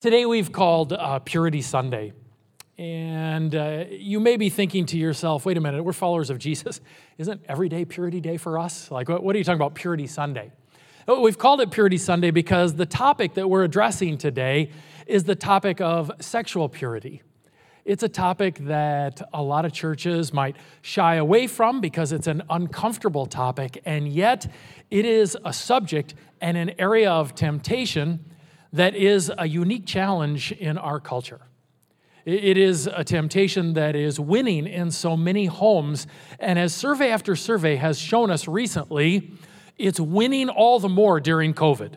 Today we've called uh, Purity Sunday. And uh, you may be thinking to yourself, wait a minute, we're followers of Jesus. Isn't every day Purity Day for us? Like, what, what are you talking about, Purity Sunday? Oh, we've called it Purity Sunday because the topic that we're addressing today is the topic of sexual purity. It's a topic that a lot of churches might shy away from because it's an uncomfortable topic, and yet it is a subject and an area of temptation that is a unique challenge in our culture. It is a temptation that is winning in so many homes. And as survey after survey has shown us recently, it's winning all the more during COVID.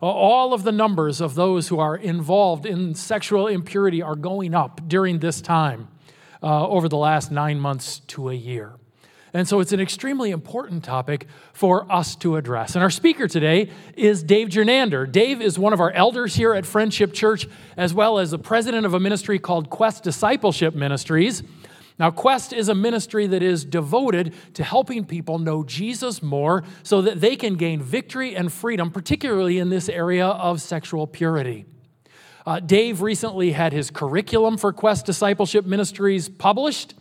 All of the numbers of those who are involved in sexual impurity are going up during this time uh, over the last nine months to a year. And so it's an extremely important topic for us to address. And our speaker today is Dave Jernander. Dave is one of our elders here at Friendship Church, as well as the president of a ministry called Quest Discipleship Ministries. Now, Quest is a ministry that is devoted to helping people know Jesus more so that they can gain victory and freedom, particularly in this area of sexual purity. Uh, Dave recently had his curriculum for Quest Discipleship Ministries published.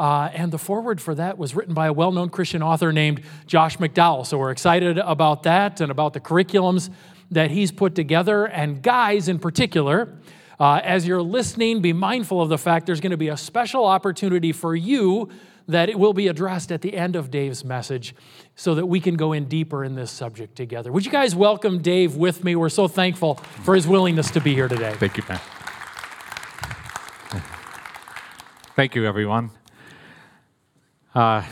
Uh, and the foreword for that was written by a well known Christian author named Josh McDowell. So we're excited about that and about the curriculums that he's put together. And guys, in particular, uh, as you're listening, be mindful of the fact there's going to be a special opportunity for you that it will be addressed at the end of Dave's message so that we can go in deeper in this subject together. Would you guys welcome Dave with me? We're so thankful for his willingness to be here today. Thank you, man. Thank you, everyone. Uh,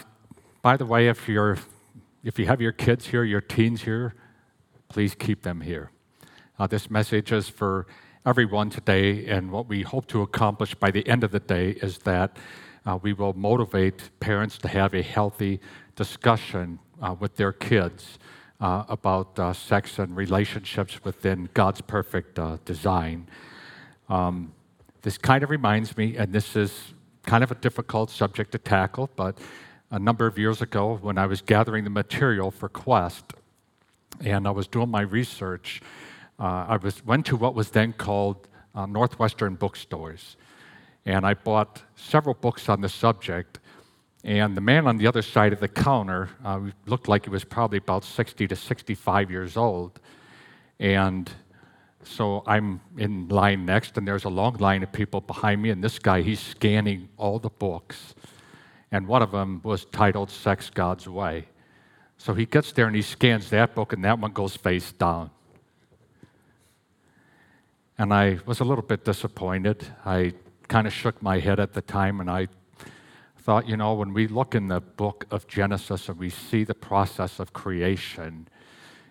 by the way, if, you're, if you have your kids here, your teens here, please keep them here. Uh, this message is for everyone today, and what we hope to accomplish by the end of the day is that uh, we will motivate parents to have a healthy discussion uh, with their kids uh, about uh, sex and relationships within God's perfect uh, design. Um, this kind of reminds me, and this is kind of a difficult subject to tackle, but a number of years ago when I was gathering the material for Quest and I was doing my research, uh, I was, went to what was then called uh, Northwestern bookstores. And I bought several books on the subject. And the man on the other side of the counter uh, looked like he was probably about 60 to 65 years old. And so I'm in line next, and there's a long line of people behind me, and this guy, he's scanning all the books. And one of them was titled Sex God's Way. So he gets there and he scans that book, and that one goes face down. And I was a little bit disappointed. I kind of shook my head at the time, and I thought, you know, when we look in the book of Genesis and we see the process of creation,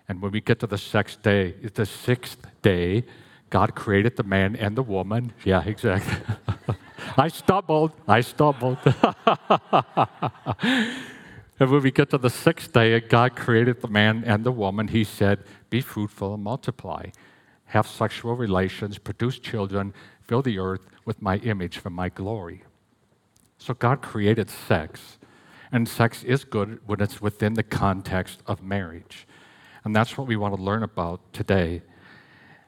and when we get to the sixth day, the sixth day, God created the man and the woman. Yeah, exactly. I stumbled. I stumbled. and when we get to the sixth day, God created the man and the woman. He said, Be fruitful and multiply, have sexual relations, produce children, fill the earth with my image for my glory. So God created sex, and sex is good when it's within the context of marriage. And that's what we want to learn about today.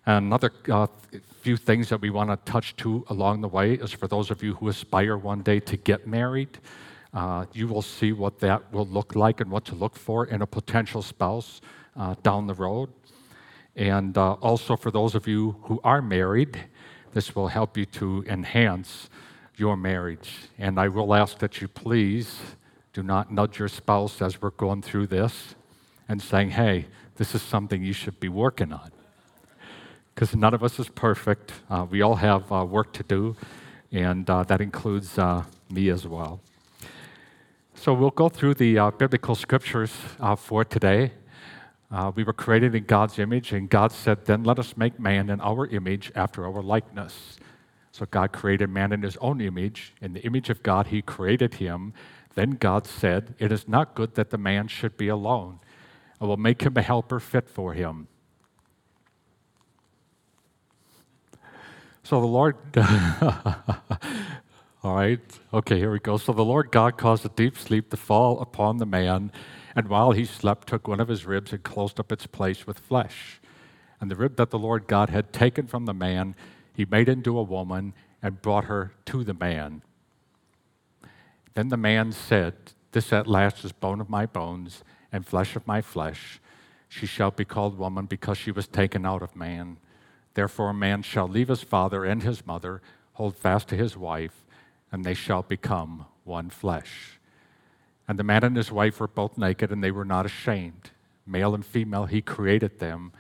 And another uh, few things that we want to touch to along the way is for those of you who aspire one day to get married, uh, you will see what that will look like and what to look for in a potential spouse uh, down the road. And uh, also for those of you who are married, this will help you to enhance your marriage. And I will ask that you please do not nudge your spouse as we're going through this and saying, hey, this is something you should be working on. Because none of us is perfect. Uh, we all have uh, work to do, and uh, that includes uh, me as well. So we'll go through the uh, biblical scriptures for today. we were created in God's image, and God said, Then let us make man in our image after our likeness. So God created man in his own image. In the image of God, he created him. Then God said, It is not good that the man should be alone. I will make him a helper fit for him. So the Lord, all right, okay, here we go. So the Lord God caused a deep sleep to fall upon the man, and while he slept, took one of his ribs and closed up its place with flesh. And the rib that the Lord God had taken from the man, he made into a woman and brought her to the man. Then the man said, This at last is bone of my bones and flesh of my flesh. She shall be called woman because she was taken out of man. Therefore, a man shall leave his father and his mother, hold fast to his wife, and they shall become one flesh. And the man and his wife were both naked, and they were not ashamed. Male and female, he created them.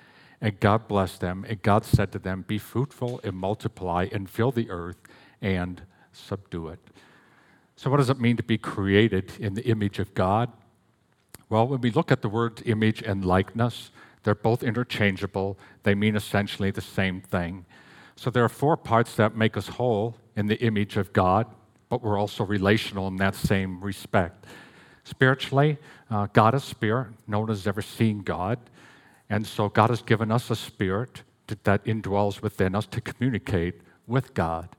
And God blessed them. And God said to them, Be fruitful and multiply and fill the earth and subdue it. So, what does it mean to be created in the image of God? Well, when we look at the words image and likeness, they're both interchangeable. They mean essentially the same thing. So, there are four parts that make us whole in the image of God, but we're also relational in that same respect. Spiritually, uh, God is spirit. No one has ever seen God. And so God has given us a spirit that indwells within us to communicate with God,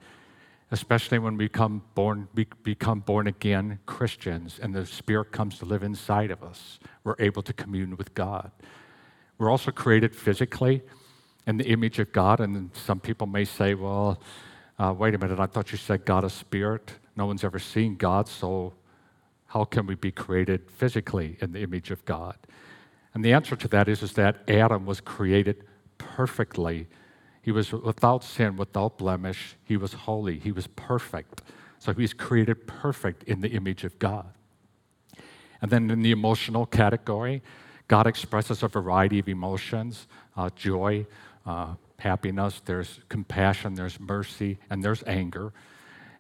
especially when we become born, we become born again Christians and the Spirit comes to live inside of us. We're able to commune with God. We're also created physically in the image of God, and some people may say, well, uh, wait a minute, I thought you said God is spirit. No one's ever seen God, so how can we be created physically in the image of God? And the answer to that is, is that Adam was created perfectly. He was without sin, without blemish. He was holy. He was perfect. So he's created perfect in the image of God. And then in the emotional category, God expresses a variety of emotions uh, joy, uh, happiness, there's compassion, there's mercy, and there's anger.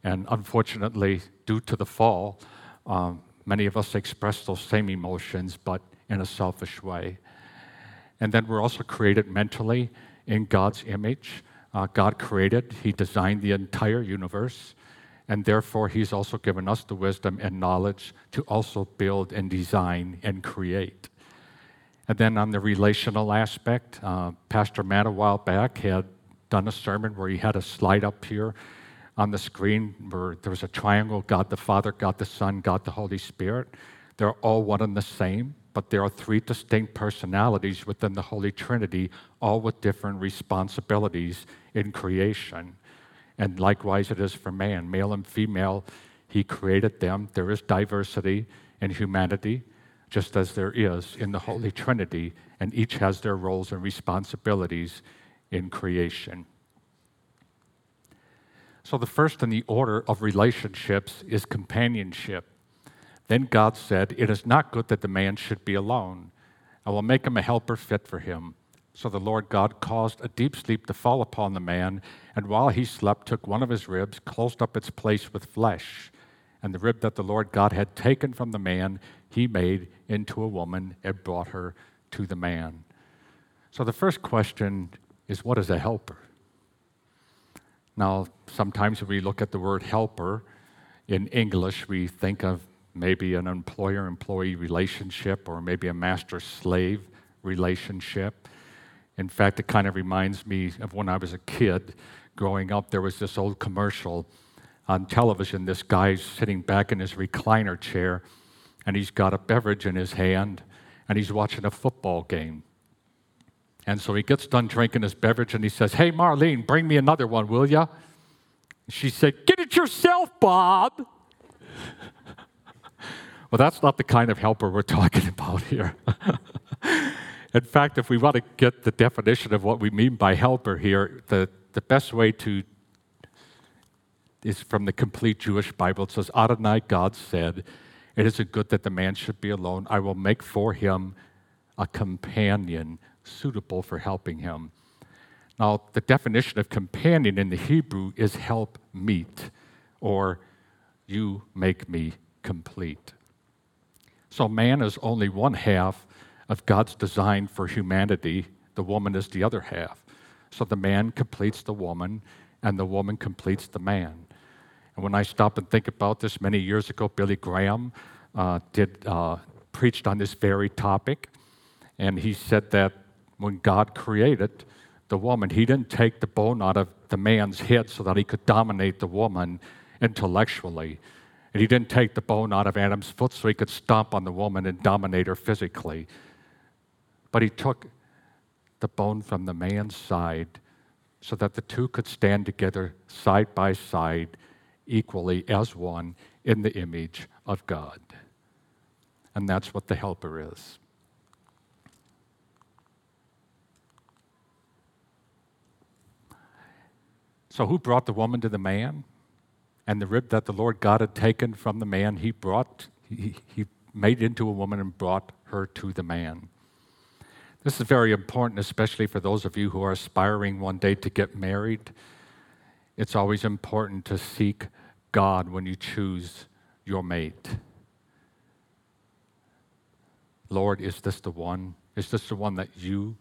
And unfortunately, due to the fall, um, many of us express those same emotions, but in a selfish way. And then we're also created mentally in God's image. Uh, God created, He designed the entire universe, and therefore He's also given us the wisdom and knowledge to also build and design and create. And then on the relational aspect, uh, Pastor Matt a while back had done a sermon where he had a slide up here on the screen where there was a triangle God the Father, God the Son, God the Holy Spirit. They're all one and the same but there are three distinct personalities within the Holy Trinity, all with different responsibilities in creation. And likewise, it is for man, male and female. He created them. There is diversity in humanity, just as there is in the Holy Trinity, and each has their roles and responsibilities in creation. So, the first in the order of relationships is companionship. Then God said, It is not good that the man should be alone. I will make him a helper fit for him. So the Lord God caused a deep sleep to fall upon the man, and while he slept, took one of his ribs, closed up its place with flesh. And the rib that the Lord God had taken from the man, he made into a woman and brought her to the man. So the first question is what is a helper? Now, sometimes when we look at the word helper in English, we think of maybe an employer employee relationship or maybe a master slave relationship. In fact, it kind of reminds me of when I was a kid growing up, there was this old commercial on television. This guy's sitting back in his recliner chair and he's got a beverage in his hand and he's watching a football game. And so he gets done drinking his beverage and he says, Hey, Marlene, bring me another one, will ya? She said, Get it yourself, Bob. Well, that's not the kind of helper we're talking about here. In fact, if we want to get the definition of what we mean by helper here, the, the best way to is from the complete Jewish Bible. It says, Adonai, God said, It isn't good that the man should be alone. I will make for him a companion suitable for helping him. Now, the definition of companion in the Hebrew is help meet, or you make me complete. So man is only one half of God's design for humanity, the woman is the other half. So the man completes the woman, and the woman completes the man. And when I stop and think about this, many years ago, Billy Graham uh, did uh, preached on this very topic, and he said that when God created the woman, He didn't take the bone out of the man's head so that He could dominate the woman intellectually. And he didn't take the bone out of Adam's foot so he could stomp on the woman and dominate her physically. But he took the bone from the man's side, so that the two could stand together side by side, equally as one in the image of God. And that's what the helper is. So, who brought the woman to the man? And the rib that the Lord God had taken from the man, he brought, he, he made into a woman and brought her to the man. This is very important, especially for those of you who are aspiring one day to get married. It's always important to seek God when you choose your mate. Lord, is this the one? Is this the one that you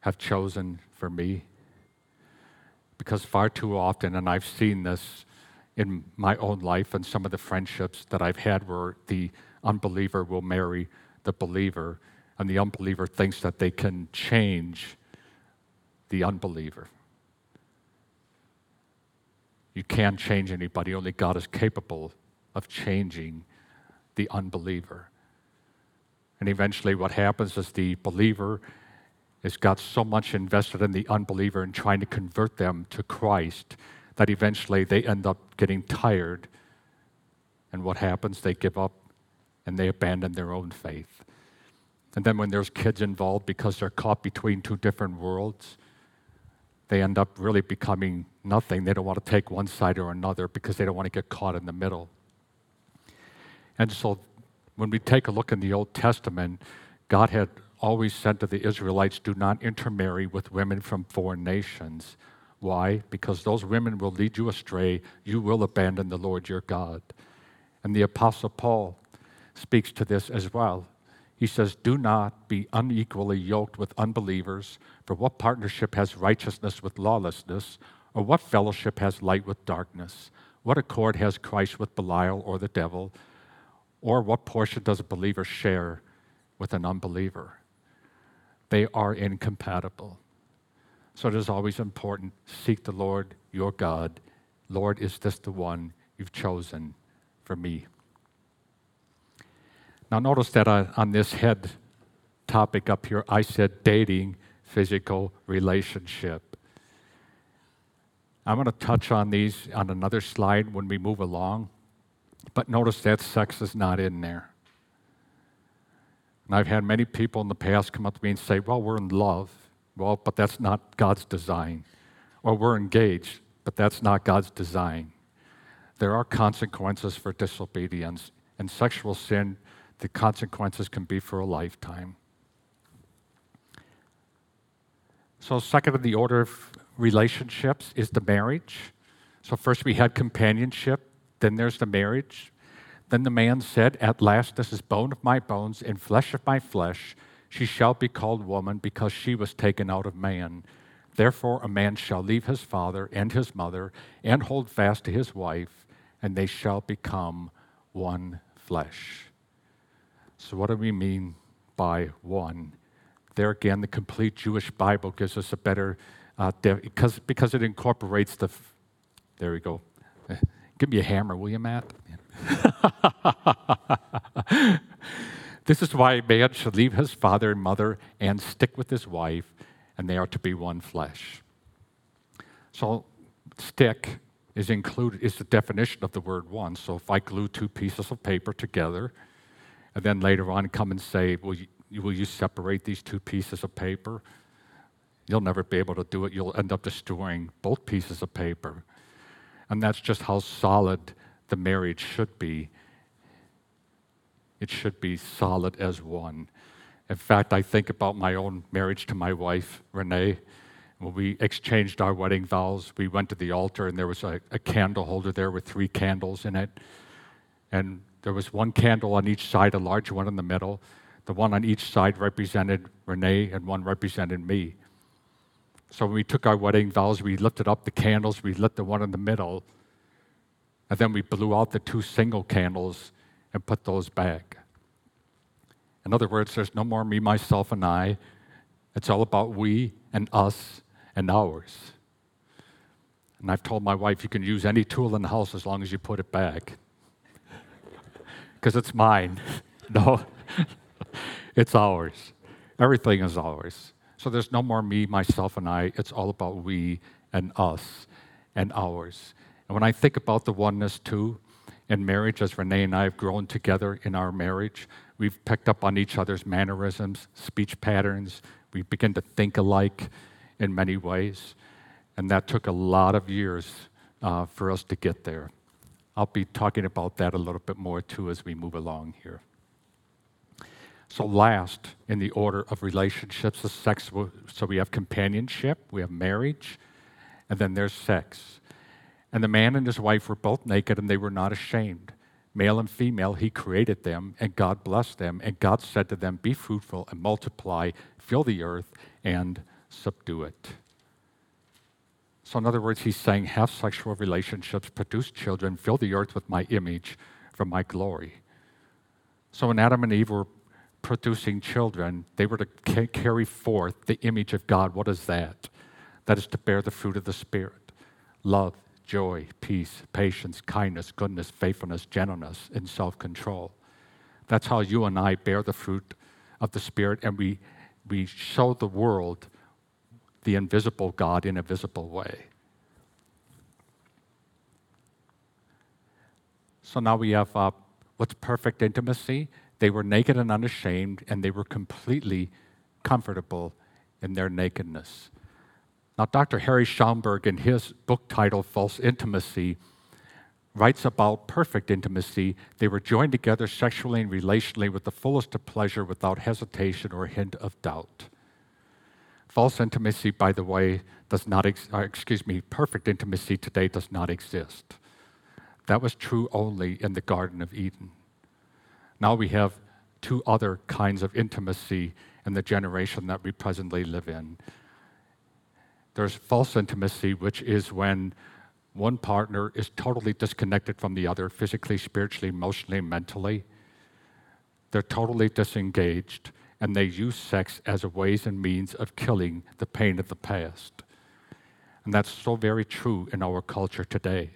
have chosen for me? Because far too often, and I've seen this in my own life and some of the friendships that I've had where the unbeliever will marry the believer, and the unbeliever thinks that they can change the unbeliever. You can't change anybody, only God is capable of changing the unbeliever. And eventually, what happens is the believer has got so much invested in the unbeliever and trying to convert them to Christ that eventually they end up getting tired. And what happens? They give up and they abandon their own faith. And then when there's kids involved, because they're caught between two different worlds, they end up really becoming nothing. They don't want to take one side or another because they don't want to get caught in the middle. And so when we take a look in the Old Testament, God had always said to the Israelites, do not intermarry with women from foreign nations. Why? Because those women will lead you astray. You will abandon the Lord your God. And the Apostle Paul speaks to this as well. He says, Do not be unequally yoked with unbelievers, for what partnership has righteousness with lawlessness, or what fellowship has light with darkness? What accord has Christ with Belial or the devil? Or what portion does a believer share with an unbeliever? They are incompatible. So it is always important seek the Lord your God. Lord, is this the one you've chosen for me? Now, notice that I, on this head topic up here, I said dating, physical relationship. I'm going to touch on these on another slide when we move along, but notice that sex is not in there. And I've had many people in the past come up to me and say, Well, we're in love. Well, but that's not God's design. Or we're engaged, but that's not God's design. There are consequences for disobedience, and sexual sin, the consequences can be for a lifetime. So, second in the order of relationships is the marriage. So, first we had companionship, then there's the marriage. Then the man said, At last, this is bone of my bones and flesh of my flesh. She shall be called woman because she was taken out of man. Therefore, a man shall leave his father and his mother and hold fast to his wife, and they shall become one flesh. So, what do we mean by one? There again, the complete Jewish Bible gives us a better, uh, because, because it incorporates the. F- there we go. Give me a hammer, will you, Matt? This is why a man should leave his father and mother and stick with his wife, and they are to be one flesh. So, stick is included is the definition of the word one. So, if I glue two pieces of paper together, and then later on come and say, "Will you, will you separate these two pieces of paper?" You'll never be able to do it. You'll end up destroying both pieces of paper, and that's just how solid the marriage should be it should be solid as one. In fact, I think about my own marriage to my wife, Renee. When we exchanged our wedding vows, we went to the altar and there was a, a candle holder there with three candles in it. And there was one candle on each side, a large one in the middle. The one on each side represented Renee, and one represented me. So when we took our wedding vows, we lifted up the candles, we lit the one in the middle, and then we blew out the two single candles and put those back. In other words, there's no more me, myself, and I. It's all about we and us and ours. And I've told my wife, you can use any tool in the house as long as you put it back. Because it's mine. no, it's ours. Everything is ours. So there's no more me, myself, and I. It's all about we and us and ours. And when I think about the oneness too, in marriage, as Renee and I have grown together in our marriage, we've picked up on each other's mannerisms, speech patterns. We begin to think alike in many ways. And that took a lot of years uh, for us to get there. I'll be talking about that a little bit more too as we move along here. So, last in the order of relationships is sex. So, we have companionship, we have marriage, and then there's sex. And the man and his wife were both naked and they were not ashamed. Male and female, he created them, and God blessed them. And God said to them, Be fruitful and multiply, fill the earth, and subdue it. So, in other words, he's saying, Have sexual relationships, produce children, fill the earth with my image for my glory. So, when Adam and Eve were producing children, they were to carry forth the image of God. What is that? That is to bear the fruit of the Spirit love, joy, peace, patience, kindness, goodness, faithfulness, gentleness, and self control. That's how you and I bear the fruit of the Spirit, and we, we show the world the invisible God in a visible way. So now we have uh, what's perfect intimacy. They were naked and unashamed, and they were completely comfortable in their nakedness. Now, Dr. Harry Schaumburg, in his book titled False Intimacy, writes about perfect intimacy. They were joined together sexually and relationally with the fullest of pleasure without hesitation or hint of doubt. False intimacy, by the way, does not, ex- uh, excuse me, perfect intimacy today does not exist. That was true only in the Garden of Eden. Now we have two other kinds of intimacy in the generation that we presently live in. There's false intimacy, which is when one partner is totally disconnected from the other, physically, spiritually, emotionally, mentally. They're totally disengaged, and they use sex as a ways and means of killing the pain of the past. And that's so very true in our culture today.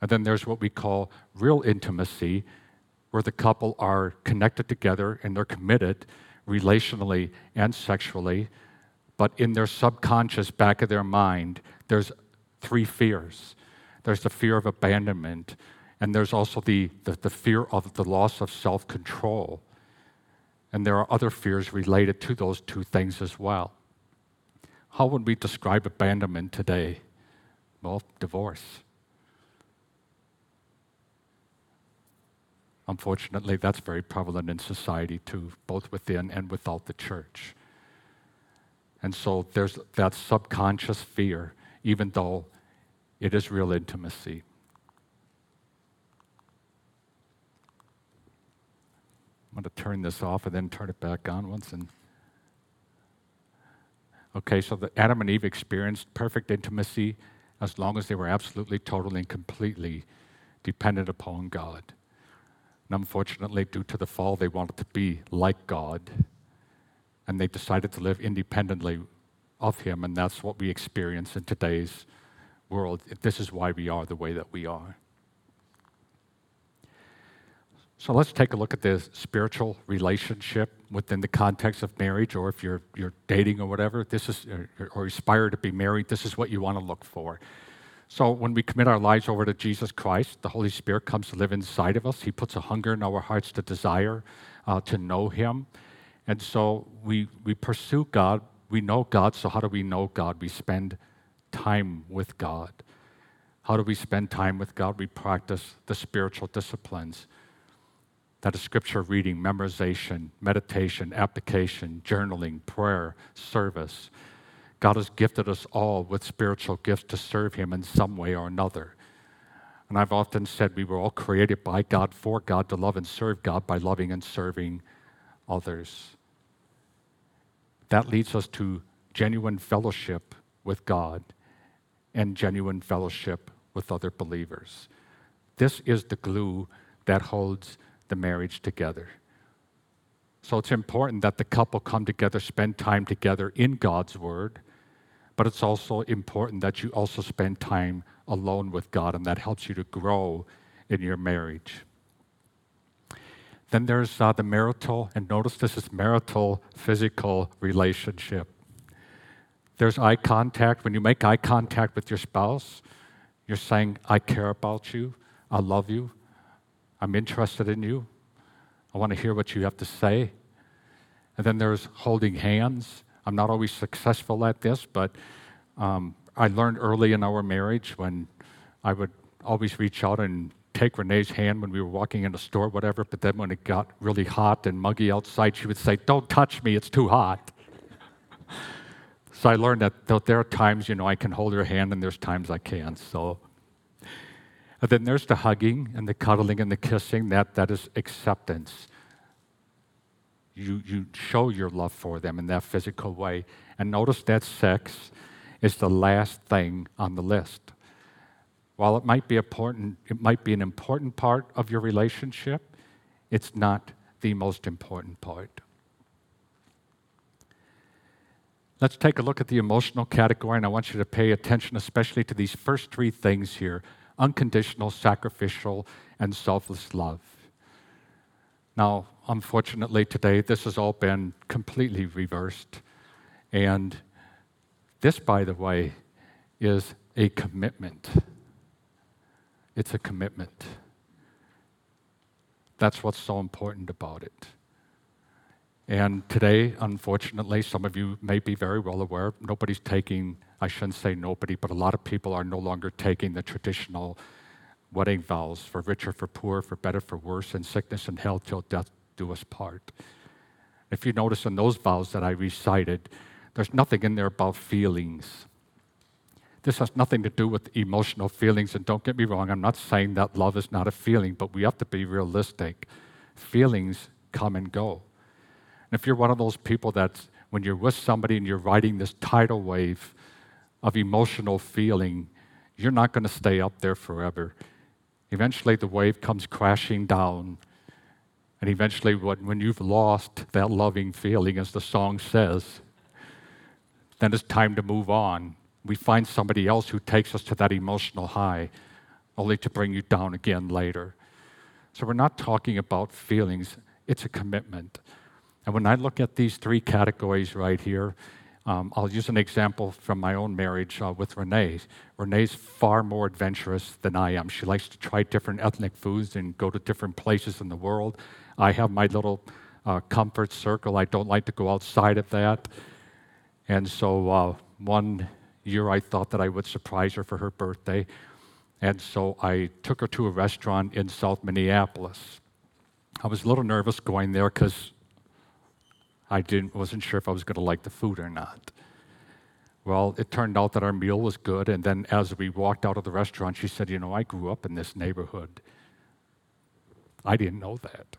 And then there's what we call real intimacy, where the couple are connected together and they're committed relationally and sexually but in their subconscious back of their mind, there's three fears there's the fear of abandonment, and there's also the, the, the fear of the loss of self control. And there are other fears related to those two things as well. How would we describe abandonment today? Well, divorce. Unfortunately, that's very prevalent in society too, both within and without the church. And so there's that subconscious fear, even though it is real intimacy. I'm going to turn this off and then turn it back on once. And okay, so the Adam and Eve experienced perfect intimacy as long as they were absolutely, totally, and completely dependent upon God. And unfortunately, due to the fall, they wanted to be like God and they decided to live independently of Him, and that's what we experience in today's world. This is why we are the way that we are. So let's take a look at the spiritual relationship within the context of marriage, or if you're, you're dating or whatever, this is, or, or aspire to be married, this is what you want to look for. So when we commit our lives over to Jesus Christ, the Holy Spirit comes to live inside of us. He puts a hunger in our hearts to desire uh, to know Him. And so we, we pursue God. We know God. So, how do we know God? We spend time with God. How do we spend time with God? We practice the spiritual disciplines that is scripture reading, memorization, meditation, application, journaling, prayer, service. God has gifted us all with spiritual gifts to serve Him in some way or another. And I've often said we were all created by God for God to love and serve God by loving and serving others that leads us to genuine fellowship with God and genuine fellowship with other believers. This is the glue that holds the marriage together. So it's important that the couple come together, spend time together in God's Word, but it's also important that you also spend time alone with God, and that helps you to grow in your marriage. Then there's uh, the marital, and notice this is marital physical relationship. There's eye contact. When you make eye contact with your spouse, you're saying, I care about you, I love you, I'm interested in you, I want to hear what you have to say. And then there's holding hands. I'm not always successful at this, but um, I learned early in our marriage when I would always reach out and take Renee's hand when we were walking in the store, whatever. But then when it got really hot and muggy outside, she would say, Don't touch me, it's too hot. so I learned that there are times, you know, I can hold her hand and there's times I can't. So and then there's the hugging and the cuddling and the kissing. That, that is acceptance. You, you show your love for them in that physical way. And notice that sex is the last thing on the list. While it might be important, it might be an important part of your relationship, it's not the most important part. Let's take a look at the emotional category, and I want you to pay attention especially to these first three things here unconditional, sacrificial, and selfless love. Now, unfortunately, today, this has all been completely reversed. And this, by the way, is a commitment. It's a commitment. That's what's so important about it. And today, unfortunately, some of you may be very well aware, nobody's taking I shouldn't say nobody, but a lot of people are no longer taking the traditional wedding vows for richer, for poor, for better, for worse, and sickness and health till death do us part. If you notice in those vows that I recited, there's nothing in there about feelings. This has nothing to do with emotional feelings, and don't get me wrong, I'm not saying that love is not a feeling, but we have to be realistic. Feelings come and go. And if you're one of those people that when you're with somebody and you're riding this tidal wave, of emotional feeling, you're not going to stay up there forever. Eventually, the wave comes crashing down. And eventually, when you've lost that loving feeling, as the song says, then it's time to move on. We find somebody else who takes us to that emotional high, only to bring you down again later. So, we're not talking about feelings, it's a commitment. And when I look at these three categories right here, um, I'll use an example from my own marriage uh, with Renee. Renee's far more adventurous than I am. She likes to try different ethnic foods and go to different places in the world. I have my little uh, comfort circle. I don't like to go outside of that. And so uh, one year I thought that I would surprise her for her birthday. And so I took her to a restaurant in South Minneapolis. I was a little nervous going there because I didn't, wasn't sure if I was going to like the food or not. Well, it turned out that our meal was good. And then as we walked out of the restaurant, she said, You know, I grew up in this neighborhood. I didn't know that.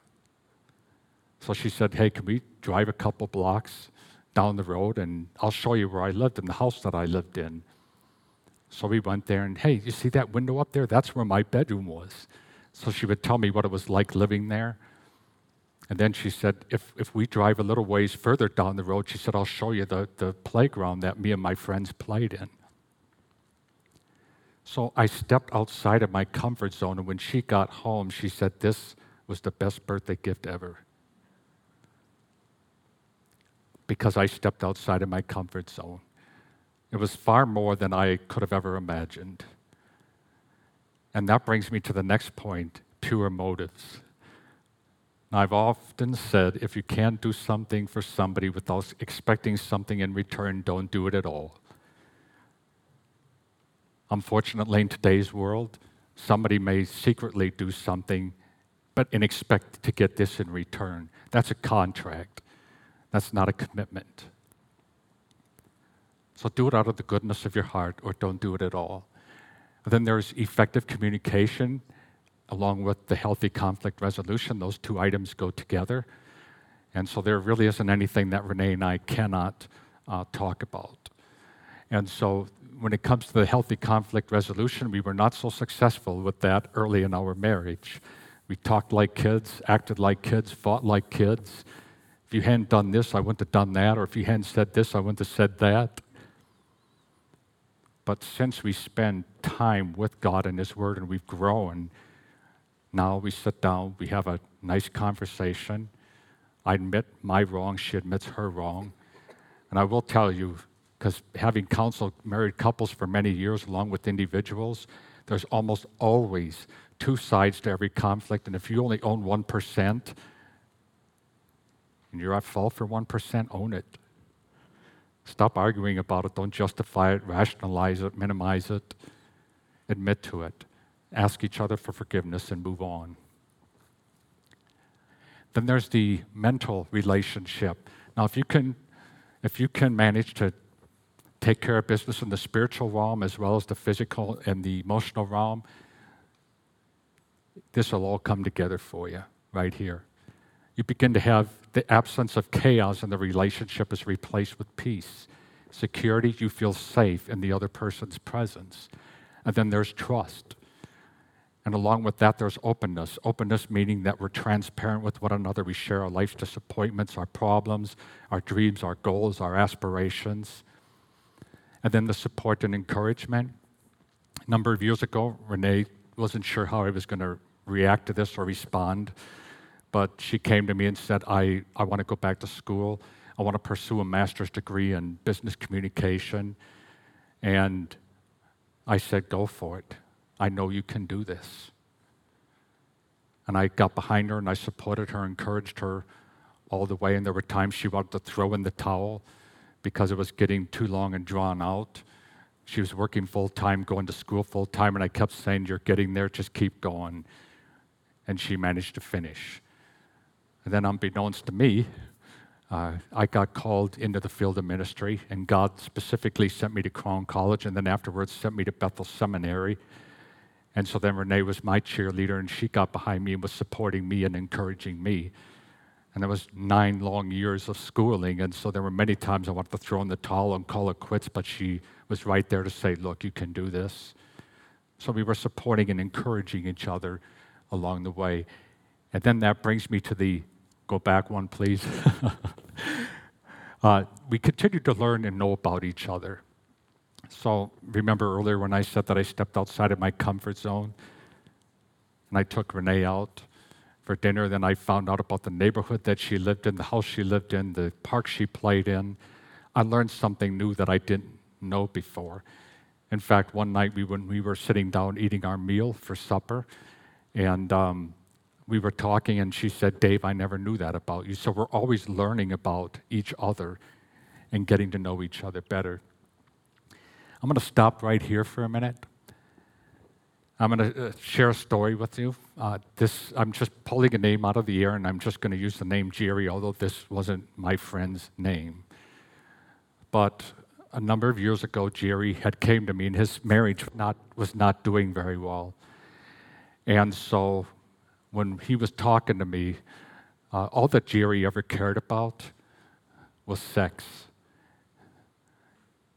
So she said, Hey, can we drive a couple blocks down the road and I'll show you where I lived in the house that I lived in? So we went there and, hey, you see that window up there? That's where my bedroom was. So she would tell me what it was like living there. And then she said, if, if we drive a little ways further down the road, she said, I'll show you the, the playground that me and my friends played in. So I stepped outside of my comfort zone, and when she got home, she said, This was the best birthday gift ever. Because I stepped outside of my comfort zone. It was far more than I could have ever imagined. And that brings me to the next point pure motives. I've often said if you can't do something for somebody without expecting something in return, don't do it at all. Unfortunately, in today's world, somebody may secretly do something but and expect to get this in return. That's a contract. That's not a commitment. So do it out of the goodness of your heart or don't do it at all. then there's effective communication along with the healthy conflict resolution, those two items go together. And so there really isn't anything that Renee and I cannot uh, talk about. And so when it comes to the healthy conflict resolution, we were not so successful with that early in our marriage. We talked like kids, acted like kids, fought like kids. If you hadn't done this, I wouldn't have done that. Or if you hadn't said this, I wouldn't have said that. But since we spend time with God and His Word and we've grown, Now we sit down, we have a nice conversation. I admit my wrong, she admits her wrong. And I will tell you, because having counseled married couples for many years along with individuals, there's almost always two sides to every conflict. And if you only own 1%, and you're at fault for 1%, own it. Stop arguing about it. Don't justify it, rationalize it, minimize it. Admit to it. Ask each other for forgiveness and move on. Then there's the mental relationship. Now, if you can, if you can manage to take care of business in the spiritual realm as well as the physical and the emotional realm, this will all come together for you right here. You begin to have the absence of chaos and the relationship is replaced with peace. Security, you feel safe in the other person's presence. And then there's trust. And along with that, there's openness. Openness meaning that we're transparent with one another. We share our life's disappointments, our problems, our dreams, our goals, our aspirations. And then the support and encouragement. A number of years ago, Renee wasn't sure how I was going to react to this or respond, but she came to me and said, I, I want to go back to school. I want to pursue a master's degree in business communication. And I said, Go for it. I know you can do this. And I got behind her and I supported her, encouraged her all the way. And there were times she wanted to throw in the towel because it was getting too long and drawn out. She was working full time, going to school full time, and I kept saying, You're getting there, just keep going. And she managed to finish. And then, unbeknownst to me, uh, I got called into the field of ministry, and God specifically sent me to Crown College, and then afterwards sent me to Bethel Seminary. And so then Renee was my cheerleader, and she got behind me and was supporting me and encouraging me. And there was nine long years of schooling, and so there were many times I wanted to throw in the towel and call it quits, but she was right there to say, "Look, you can do this." So we were supporting and encouraging each other along the way. And then that brings me to the go back one, please. uh, we continue to learn and know about each other. So remember earlier when I said that I stepped outside of my comfort zone and I took Renee out for dinner. Then I found out about the neighborhood that she lived in, the house she lived in, the park she played in. I learned something new that I didn't know before. In fact, one night we, when we were sitting down eating our meal for supper, and um, we were talking, and she said, Dave, I never knew that about you. So we're always learning about each other and getting to know each other better. I'm going to stop right here for a minute. I'm going to uh, share a story with you. Uh, this, I'm just pulling a name out of the air, and I'm just going to use the name Jerry, although this wasn't my friend's name. But a number of years ago, Jerry had came to me, and his marriage not, was not doing very well. And so, when he was talking to me, uh, all that Jerry ever cared about was sex.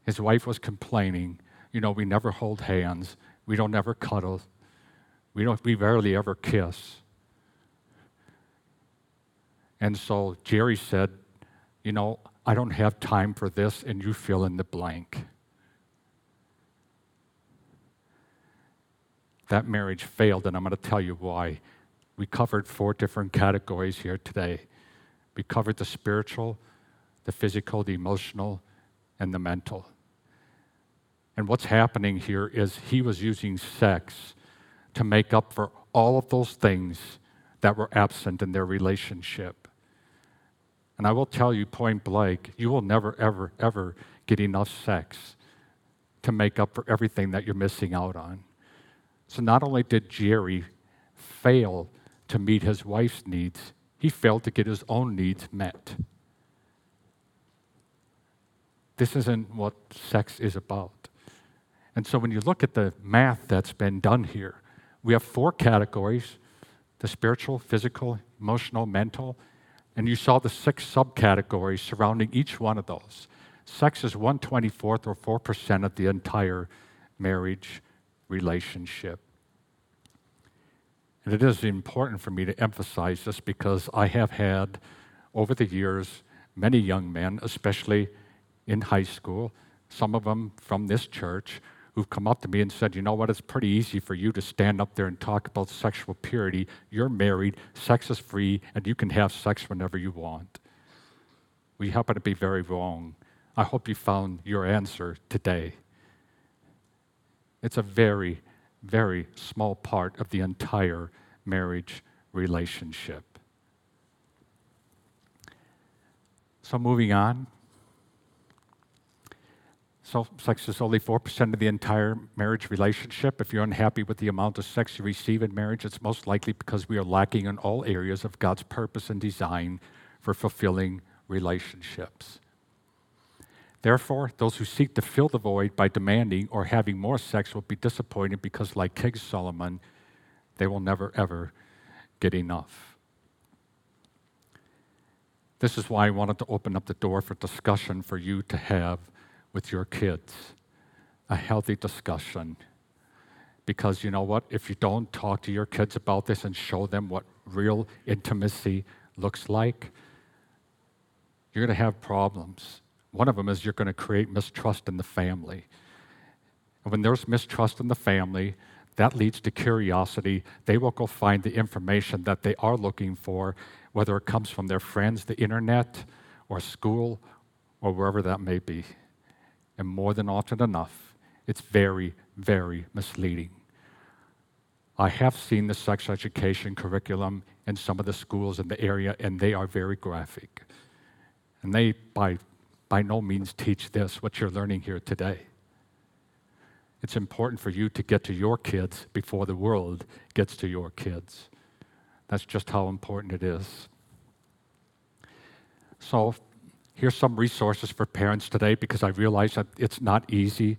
His wife was complaining, you know, we never hold hands we don't ever cuddle. We, don't, we rarely ever kiss. And so Jerry said, You know, I don't have time for this, and you fill in the blank. That marriage failed, and I'm going to tell you why. We covered four different categories here today. We covered the spiritual, the physical, the emotional, and the mental. And what's happening here is he was using sex to make up for all of those things that were absent in their relationship. And I will tell you point blank, you will never, ever, ever get enough sex to make up for everything that you're missing out on. So not only did Jerry fail to meet his wife's needs, he failed to get his own needs met. This isn't what sex is about. And so when you look at the math that's been done here, we have four categories the spiritual, physical, emotional, mental, and you saw the six subcategories surrounding each one of those. Sex is 124th or 4% of the entire marriage relationship. And it is important for me to emphasize this because I have had, over the years, many young men, especially in high school, some of them from this church, who've come up to me and said, you know what, it's pretty easy for you to stand up there and talk about sexual purity. You're married, sex is free, and you can have sex whenever you want. We happen to be very wrong. I hope you found your answer today. It's a very, very small part of the entire marriage relationship. So, moving on. So, sex is only 4% of the entire marriage relationship. If you're unhappy with the amount of sex you receive in marriage, it's most likely because we are lacking in all areas of God's purpose and design for fulfilling relationships. Therefore, those who seek to fill the void by demanding or having more sex will be disappointed because, like King Solomon, they will never ever get enough. This is why I wanted to open up the door for discussion for you to have with your kids a healthy discussion. Because you know what? If you don't talk to your kids about this and show them what real intimacy looks like, you're going to have problems. One of them is you're going to create mistrust in the family. And when there's mistrust in the family, that leads to curiosity. They will go find the information that they are looking for, whether it comes from their friends, the internet, or school, or wherever that may be. And more than often enough, it's very, very misleading. I have seen the sex education curriculum in some of the schools in the area, and they are very graphic. And they, by, by no means, teach this, what you're learning here today. It's important for you to get to your kids before the world gets to your kids. That's just how important it is. So, here's some resources for parents today because I realize that it's not easy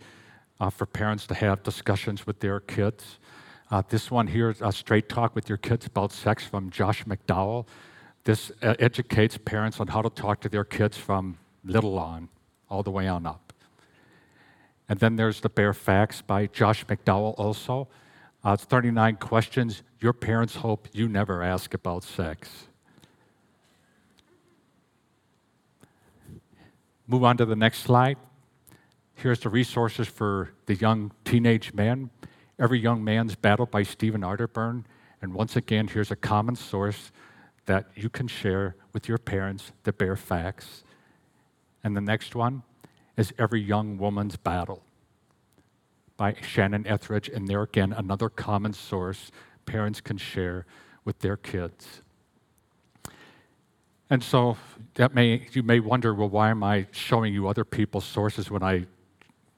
uh, for parents to have discussions with their kids. Uh, this one here is a straight talk with your kids about sex from Josh McDowell. This uh, educates parents on how to talk to their kids from little on, all the way on up. And then there's The Bare Facts by Josh McDowell also. Uh, it's 39 questions your parents hope you never ask about sex. Move on to the next slide. Here's the resources for the young teenage man. Every Young Man's Battle by Stephen Arterburn. And once again, here's a common source that you can share with your parents, the bare facts. And the next one, is Every Young Woman's Battle by Shannon Ethridge. And there again, another common source parents can share with their kids. And so that may you may wonder, well, why am I showing you other people's sources when I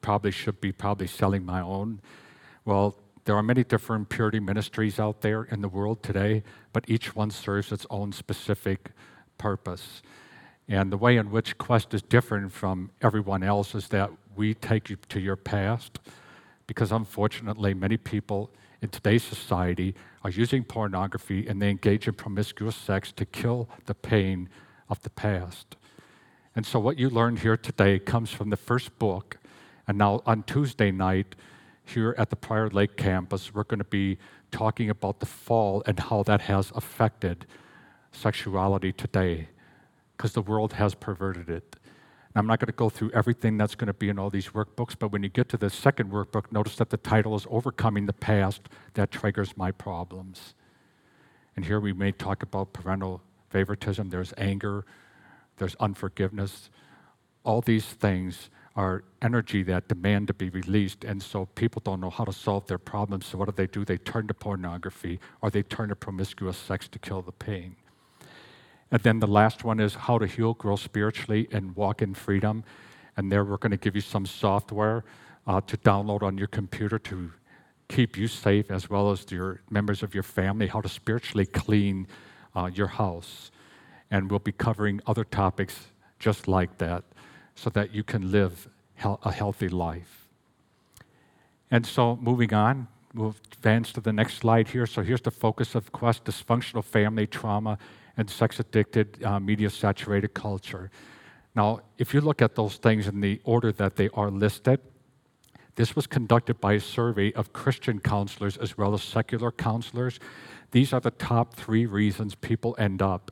probably should be probably selling my own? Well, there are many different purity ministries out there in the world today, but each one serves its own specific purpose. And the way in which Quest is different from everyone else is that we take you to your past, because unfortunately, many people in today's society are using pornography and they engage in promiscuous sex to kill the pain of the past. And so, what you learned here today comes from the first book. And now, on Tuesday night, here at the Prior Lake campus, we're going to be talking about the fall and how that has affected sexuality today because the world has perverted it. And I'm not going to go through everything that's going to be in all these workbooks, but when you get to the second workbook, notice that the title is Overcoming the Past That Triggers My Problems. And here we may talk about parental favoritism, there's anger, there's unforgiveness. All these things are energy that demand to be released, and so people don't know how to solve their problems. So, what do they do? They turn to pornography or they turn to promiscuous sex to kill the pain. And then the last one is how to heal, grow spiritually, and walk in freedom. And there we're going to give you some software uh, to download on your computer to keep you safe as well as your members of your family, how to spiritually clean uh, your house. And we'll be covering other topics just like that so that you can live a healthy life. And so, moving on, we'll advance to the next slide here. So, here's the focus of Quest dysfunctional family trauma and sex addicted, uh, media saturated culture. Now, if you look at those things in the order that they are listed, this was conducted by a survey of Christian counselors as well as secular counselors. These are the top three reasons people end up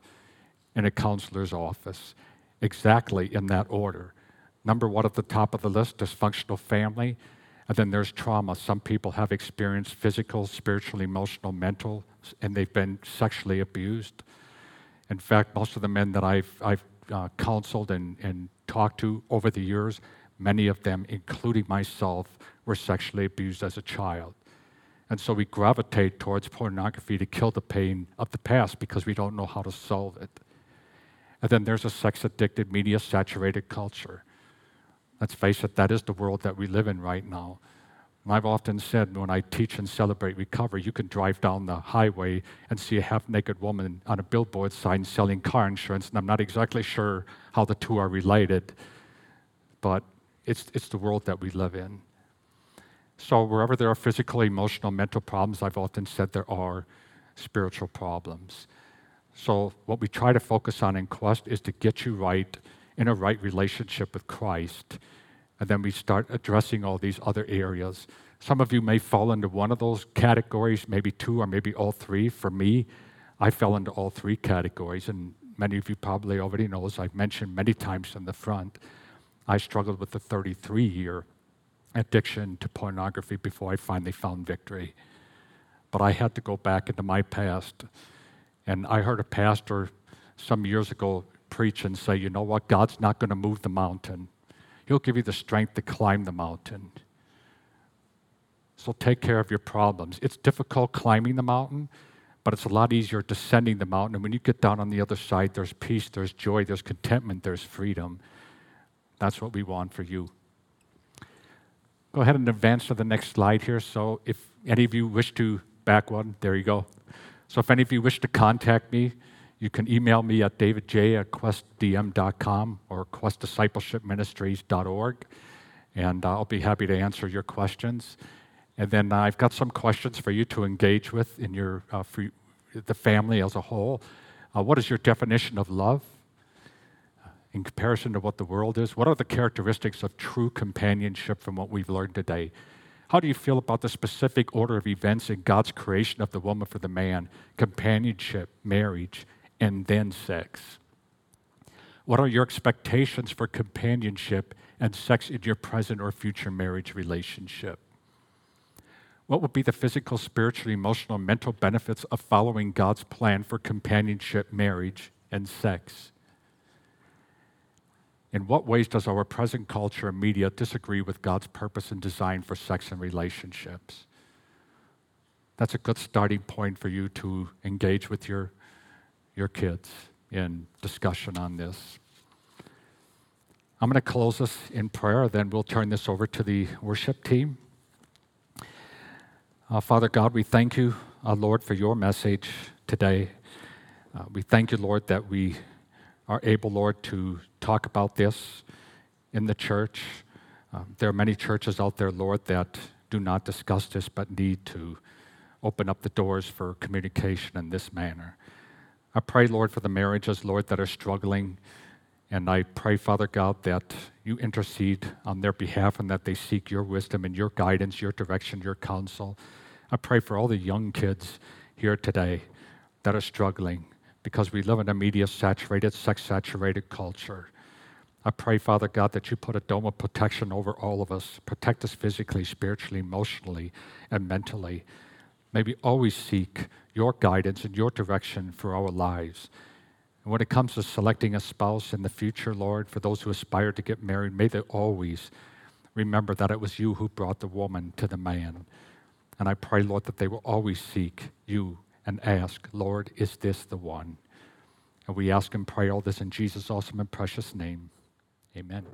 in a counselor's office, exactly in that order. Number one at the top of the list dysfunctional family. And then there's trauma. Some people have experienced physical, spiritual, emotional, mental, and they've been sexually abused. In fact, most of the men that I've, I've uh, counseled and, and talked to over the years, many of them, including myself, were sexually abused as a child. And so we gravitate towards pornography to kill the pain of the past because we don't know how to solve it. And then there's a sex addicted, media saturated culture. Let's face it, that is the world that we live in right now. And I've often said when I teach and celebrate recovery, you can drive down the highway and see a half naked woman on a billboard sign selling car insurance, and I'm not exactly sure how the two are related, but it's, it's the world that we live in. So, wherever there are physical, emotional, mental problems, I've often said there are spiritual problems. So, what we try to focus on in Quest is to get you right in a right relationship with Christ. And then we start addressing all these other areas. Some of you may fall into one of those categories, maybe two or maybe all three. For me, I fell into all three categories. And many of you probably already know, as I've mentioned many times in the front, I struggled with the 33 year addiction to pornography before I finally found victory. But I had to go back into my past. And I heard a pastor some years ago preach and say, you know what, God's not going to move the mountain. He'll give you the strength to climb the mountain. So take care of your problems. It's difficult climbing the mountain, but it's a lot easier descending the mountain. And when you get down on the other side, there's peace, there's joy, there's contentment, there's freedom. That's what we want for you. Go ahead and advance to the next slide here. So if any of you wish to back one, there you go. So if any of you wish to contact me, you can email me at davidj at questdm.com or questdiscipleshipministries.org, and I'll be happy to answer your questions. And then uh, I've got some questions for you to engage with in your uh, the family as a whole. Uh, what is your definition of love? in comparison to what the world is? What are the characteristics of true companionship from what we've learned today? How do you feel about the specific order of events in God's creation of the woman for the man, companionship, marriage, and then sex? What are your expectations for companionship and sex in your present or future marriage relationship? What would be the physical, spiritual, emotional, mental benefits of following God's plan for companionship, marriage, and sex? In what ways does our present culture and media disagree with God's purpose and design for sex and relationships? That's a good starting point for you to engage with your, your kids in discussion on this. I'm going to close this in prayer, then we'll turn this over to the worship team. Uh, Father God, we thank you, uh, Lord, for your message today. Uh, we thank you, Lord, that we are able, Lord, to talk about this in the church. Um, there are many churches out there, Lord, that do not discuss this but need to open up the doors for communication in this manner. I pray, Lord, for the marriages, Lord, that are struggling. And I pray, Father God, that you intercede on their behalf and that they seek your wisdom and your guidance, your direction, your counsel. I pray for all the young kids here today that are struggling because we live in a media saturated, sex saturated culture. I pray, Father God, that you put a dome of protection over all of us. Protect us physically, spiritually, emotionally, and mentally. May we always seek your guidance and your direction for our lives. And when it comes to selecting a spouse in the future, Lord, for those who aspire to get married, may they always remember that it was you who brought the woman to the man. And I pray, Lord, that they will always seek you and ask, Lord, is this the one? And we ask and pray all this in Jesus' awesome and precious name. Amen.